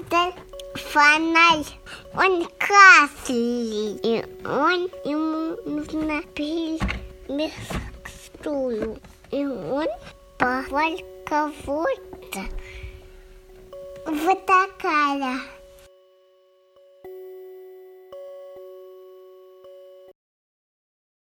надо фонарь. Он красный, и он ему нужно прилепить к стулу. И он позвал кого-то. Вот такая.